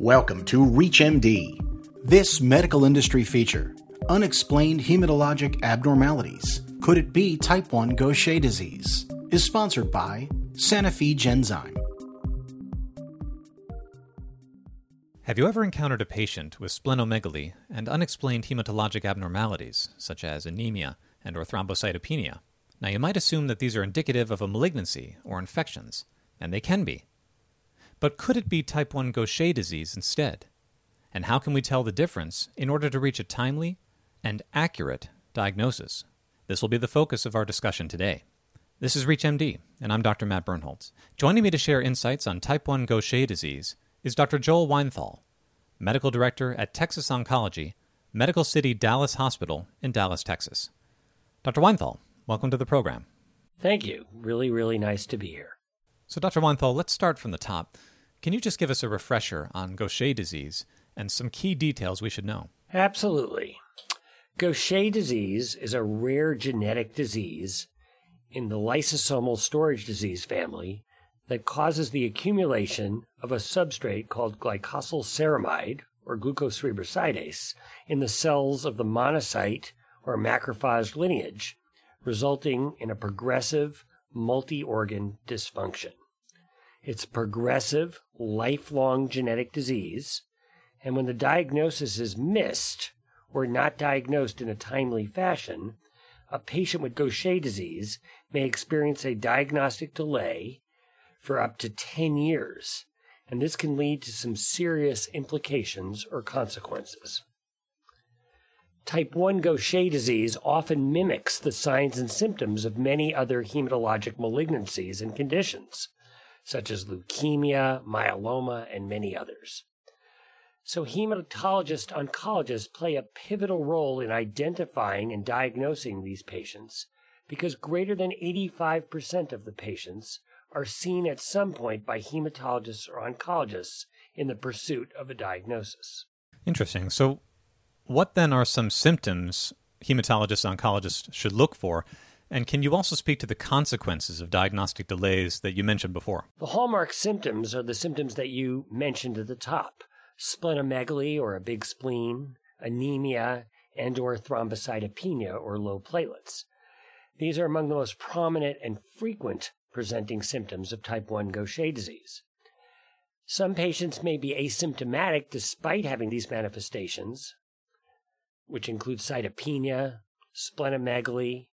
Welcome to ReachMD. This medical industry feature Unexplained Hematologic Abnormalities. Could it be type 1 Gaucher disease? is sponsored by Sanofi Genzyme. Have you ever encountered a patient with splenomegaly and unexplained hematologic abnormalities, such as anemia and or thrombocytopenia? Now, you might assume that these are indicative of a malignancy or infections, and they can be. But could it be type 1 Gaucher disease instead? And how can we tell the difference in order to reach a timely and accurate diagnosis? This will be the focus of our discussion today. This is ReachMD, and I'm Dr. Matt Birnholz. Joining me to share insights on type 1 Gaucher disease is Dr. Joel Weinthal, Medical Director at Texas Oncology, Medical City Dallas Hospital in Dallas, Texas. Dr. Weinthal, welcome to the program. Thank you. Really, really nice to be here. So, Dr. Weinthal, let's start from the top. Can you just give us a refresher on Gaucher disease and some key details we should know? Absolutely. Gaucher disease is a rare genetic disease in the lysosomal storage disease family that causes the accumulation of a substrate called glucosylceramide or glucocerebrosidase in the cells of the monocyte or macrophage lineage, resulting in a progressive multi organ dysfunction. It's a progressive, lifelong genetic disease, and when the diagnosis is missed or not diagnosed in a timely fashion, a patient with Gaucher disease may experience a diagnostic delay for up to 10 years, and this can lead to some serious implications or consequences. Type 1 Gaucher disease often mimics the signs and symptoms of many other hematologic malignancies and conditions, such as leukemia, myeloma, and many others. So, hematologist oncologists play a pivotal role in identifying and diagnosing these patients because greater than 85% of the patients are seen at some point by hematologists or oncologists in the pursuit of a diagnosis. Interesting. So, what then are some symptoms hematologists oncologists should look for? And can you also speak to the consequences of diagnostic delays that you mentioned before? The hallmark symptoms are the symptoms that you mentioned at the top splenomegaly or a big spleen, anemia, and or thrombocytopenia or low platelets. These are among the most prominent and frequent presenting symptoms of type 1 Gaucher disease. Some patients may be asymptomatic despite having these manifestations, which include cytopenia, splenomegaly,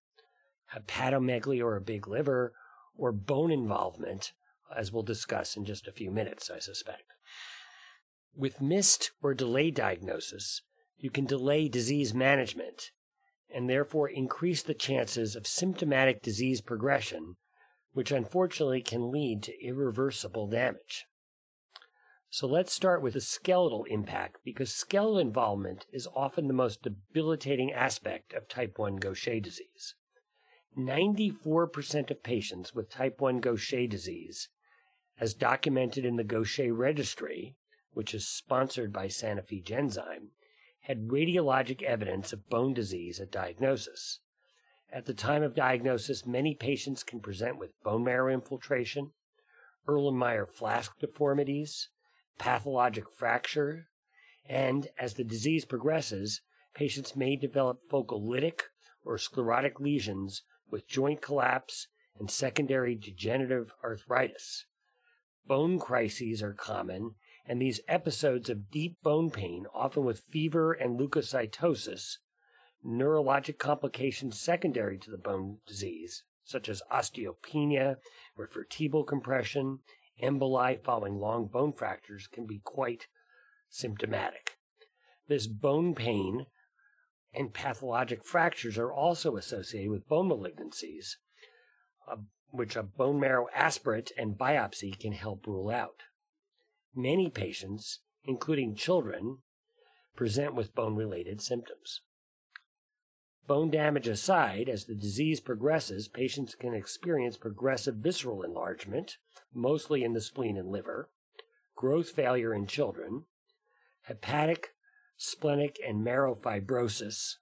hepatomegaly or a big liver, or bone involvement, as we'll discuss in just a few minutes, I suspect. With missed or delayed diagnosis, you can delay disease management and therefore increase the chances of symptomatic disease progression, which unfortunately can lead to irreversible damage. So let's start with the skeletal impact because skeletal involvement is often the most debilitating aspect of type 1 Gaucher disease. 94% of patients with type 1 Gaucher disease, as documented in the Gaucher Registry, which is sponsored by Sanofi Genzyme, had radiologic evidence of bone disease at diagnosis. At the time of diagnosis, many patients can present with bone marrow infiltration, Erlenmeyer flask deformities, pathologic fracture, and as the disease progresses, patients may develop focal lytic or sclerotic lesions with joint collapse and secondary degenerative arthritis. Bone crises are common, and these episodes of deep bone pain, often with fever and leukocytosis, neurologic complications secondary to the bone disease, such as osteopenia vertebral compression, emboli following long bone fractures, can be quite symptomatic. This bone pain and pathologic fractures are also associated with bone malignancies, uh, which a bone marrow aspirate and biopsy can help rule out. Many patients, including children, present with bone related symptoms. Bone damage aside, as the disease progresses, patients can experience progressive visceral enlargement, mostly in the spleen and liver, growth failure in children, hepatic, splenic, and marrow fibrosis,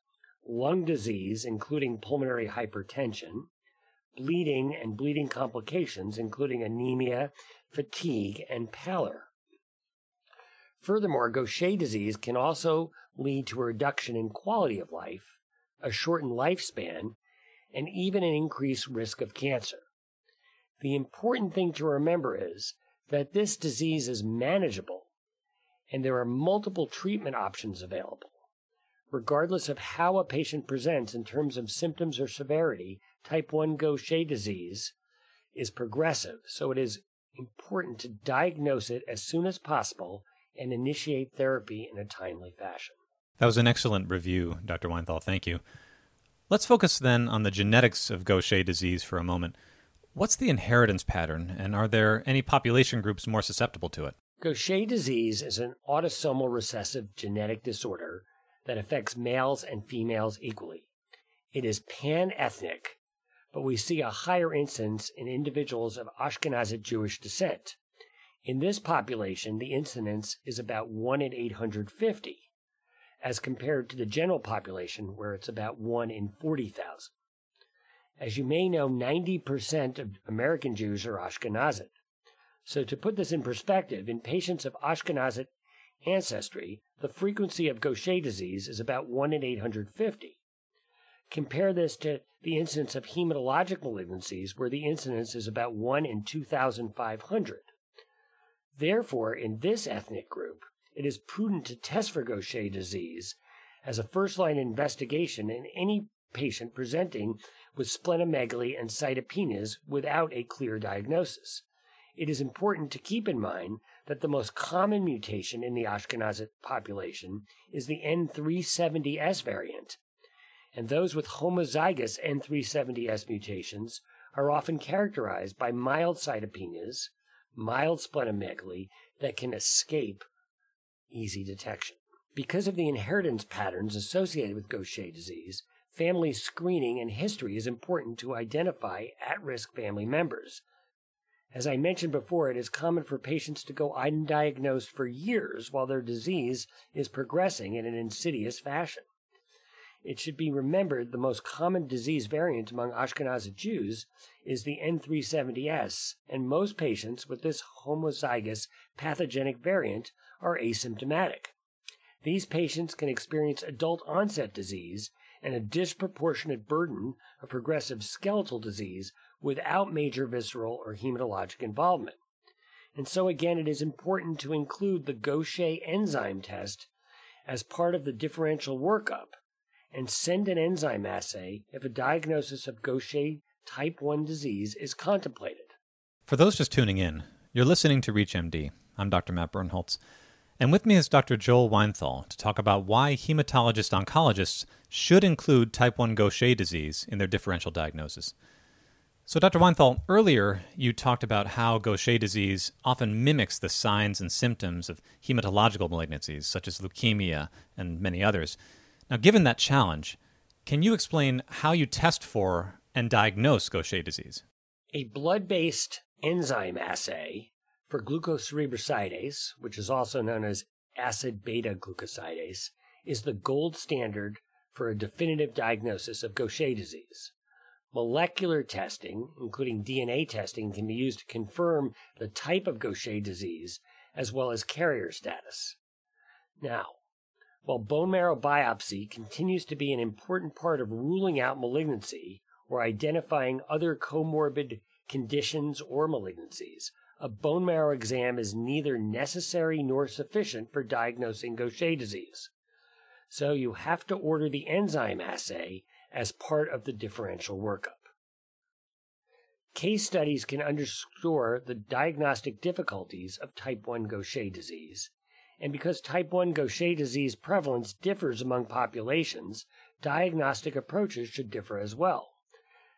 lung disease, including pulmonary hypertension, bleeding and bleeding complications, including anemia, fatigue, and pallor. Furthermore, Gaucher disease can also lead to a reduction in quality of life, a shortened lifespan, and even an increased risk of cancer. The important thing to remember is that this disease is manageable and there are multiple treatment options available. Regardless of how a patient presents in terms of symptoms or severity, type 1 Gaucher disease is progressive, so it is important to diagnose it as soon as possible and initiate therapy in a timely fashion. That was an excellent review, Dr. Weinthal. Thank you. Let's focus then on the genetics of Gaucher disease for a moment. What's the inheritance pattern, and are there any population groups more susceptible to it? Gaucher disease is an autosomal recessive genetic disorder that affects males and females equally. It is pan ethnic, but we see a higher incidence in individuals of Ashkenazi Jewish descent. In this population, the incidence is about 1 in 850, as compared to the general population, where it's about 1 in 40,000. As you may know, 90% of American Jews are Ashkenazi. So, to put this in perspective, in patients of Ashkenazic ancestry, the frequency of Gaucher disease is about 1 in 850. Compare this to the incidence of hematologic malignancies, where the incidence is about 1 in 2,500. Therefore, in this ethnic group, it is prudent to test for Gaucher disease as a first line investigation in any patient presenting with splenomegaly and cytopenias without a clear diagnosis. It is important to keep in mind that the most common mutation in the Ashkenazi population is the N370S variant, and those with homozygous N370S mutations are often characterized by mild cytopenias, mild splenomegaly that can escape easy detection. Because of the inheritance patterns associated with Gaucher disease, family screening and history is important to identify at risk family members. As I mentioned before, it is common for patients to go undiagnosed for years while their disease is progressing in an insidious fashion. It should be remembered the most common disease variant among Ashkenazi Jews is the N370S, and most patients with this homozygous pathogenic variant are asymptomatic. These patients can experience adult onset disease and a disproportionate burden of progressive skeletal disease without major visceral or hematologic involvement. And so, again, it is important to include the Gaucher enzyme test as part of the differential workup and send an enzyme assay if a diagnosis of Gaucher type 1 disease is contemplated. For those just tuning in, you're listening to ReachMD. I'm Dr. Matt Birnholz. And with me is Dr. Joel Weinthal to talk about why hematologist oncologists should include type 1 Gaucher disease in their differential diagnosis. So, Dr. Weinthal, earlier you talked about how Gaucher disease often mimics the signs and symptoms of hematological malignancies, such as leukemia and many others. Now, given that challenge, can you explain how you test for and diagnose Gaucher disease? A blood based enzyme assay for glucocerebrosidase, which is also known as acid beta glucosidase, is the gold standard for a definitive diagnosis of Gaucher disease. Molecular testing, including DNA testing, can be used to confirm the type of Gaucher disease as well as carrier status. Now, while bone marrow biopsy continues to be an important part of ruling out malignancy or identifying other comorbid conditions or malignancies, a bone marrow exam is neither necessary nor sufficient for diagnosing Gaucher disease. So you have to order the enzyme assay as part of the differential workup. Case studies can underscore the diagnostic difficulties of type 1 Gaucher disease, and because type 1 Gaucher disease prevalence differs among populations, diagnostic approaches should differ as well.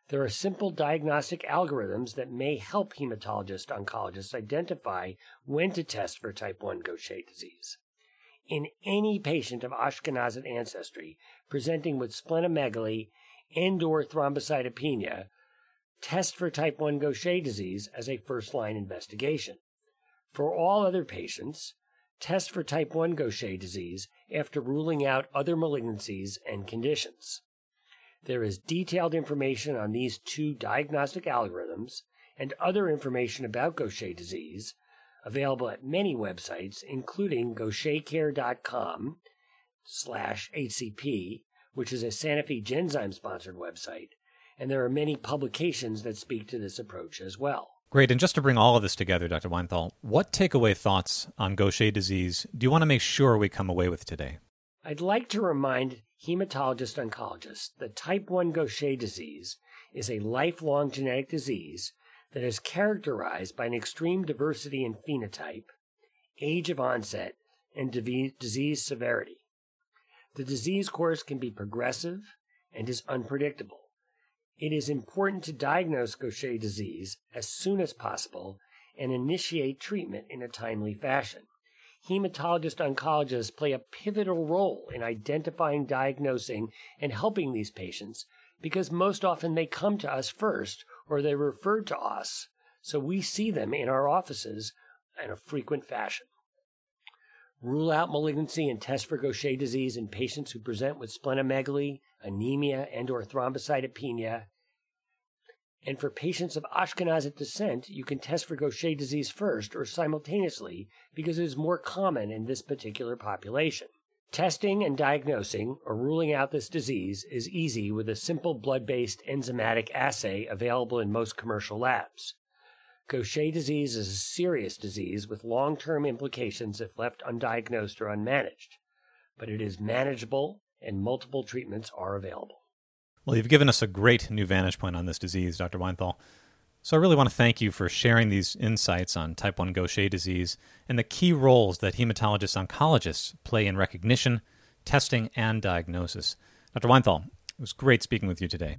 There are simple diagnostic algorithms that may help hematologist oncologists identify when to test for type 1 Gaucher disease in any patient of Ashkenazi ancestry presenting with splenomegaly and or thrombocytopenia, test for type 1 Gaucher disease as a first-line investigation. For all other patients, test for type 1 Gaucher disease after ruling out other malignancies and conditions. There is detailed information on these two diagnostic algorithms and other information about Gaucher disease available at many websites, including gauchercare.com slash HCP, which is a Sanofi Genzyme sponsored website, and there are many publications that speak to this approach as well. Great. And just to bring all of this together, Dr. Weinthal, what takeaway thoughts on Gaucher disease do you want to make sure we come away with today? I'd like to remind hematologist oncologists that type 1 Gaucher disease is a lifelong genetic disease that is characterized by an extreme diversity in phenotype, age of onset, and disease severity. The disease course can be progressive and is unpredictable. It is important to diagnose Gaucher disease as soon as possible and initiate treatment in a timely fashion. Hematologist oncologists play a pivotal role in identifying, diagnosing, and helping these patients because most often they come to us first or they're referred to us, so we see them in our offices in a frequent fashion. Rule out malignancy and test for Gaucher disease in patients who present with splenomegaly, anemia, and or thrombocytopenia. And for patients of Ashkenazic descent, you can test for Gaucher disease first or simultaneously because it is more common in this particular population. Testing and diagnosing or ruling out this disease is easy with a simple blood based enzymatic assay available in most commercial labs. Gaucher disease is a serious disease with long term implications if left undiagnosed or unmanaged, but it is manageable and multiple treatments are available. Well, you've given us a great new vantage point on this disease, Dr. Weinthal. So I really want to thank you for sharing these insights on type 1 Gaucher disease and the key roles that hematologist oncologists play in recognition, testing, and diagnosis. Dr. Weinthal, it was great speaking with you today.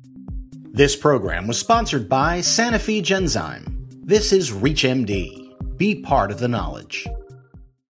This program was sponsored by Sanofi Genzyme. This is ReachMD. Be part of the knowledge.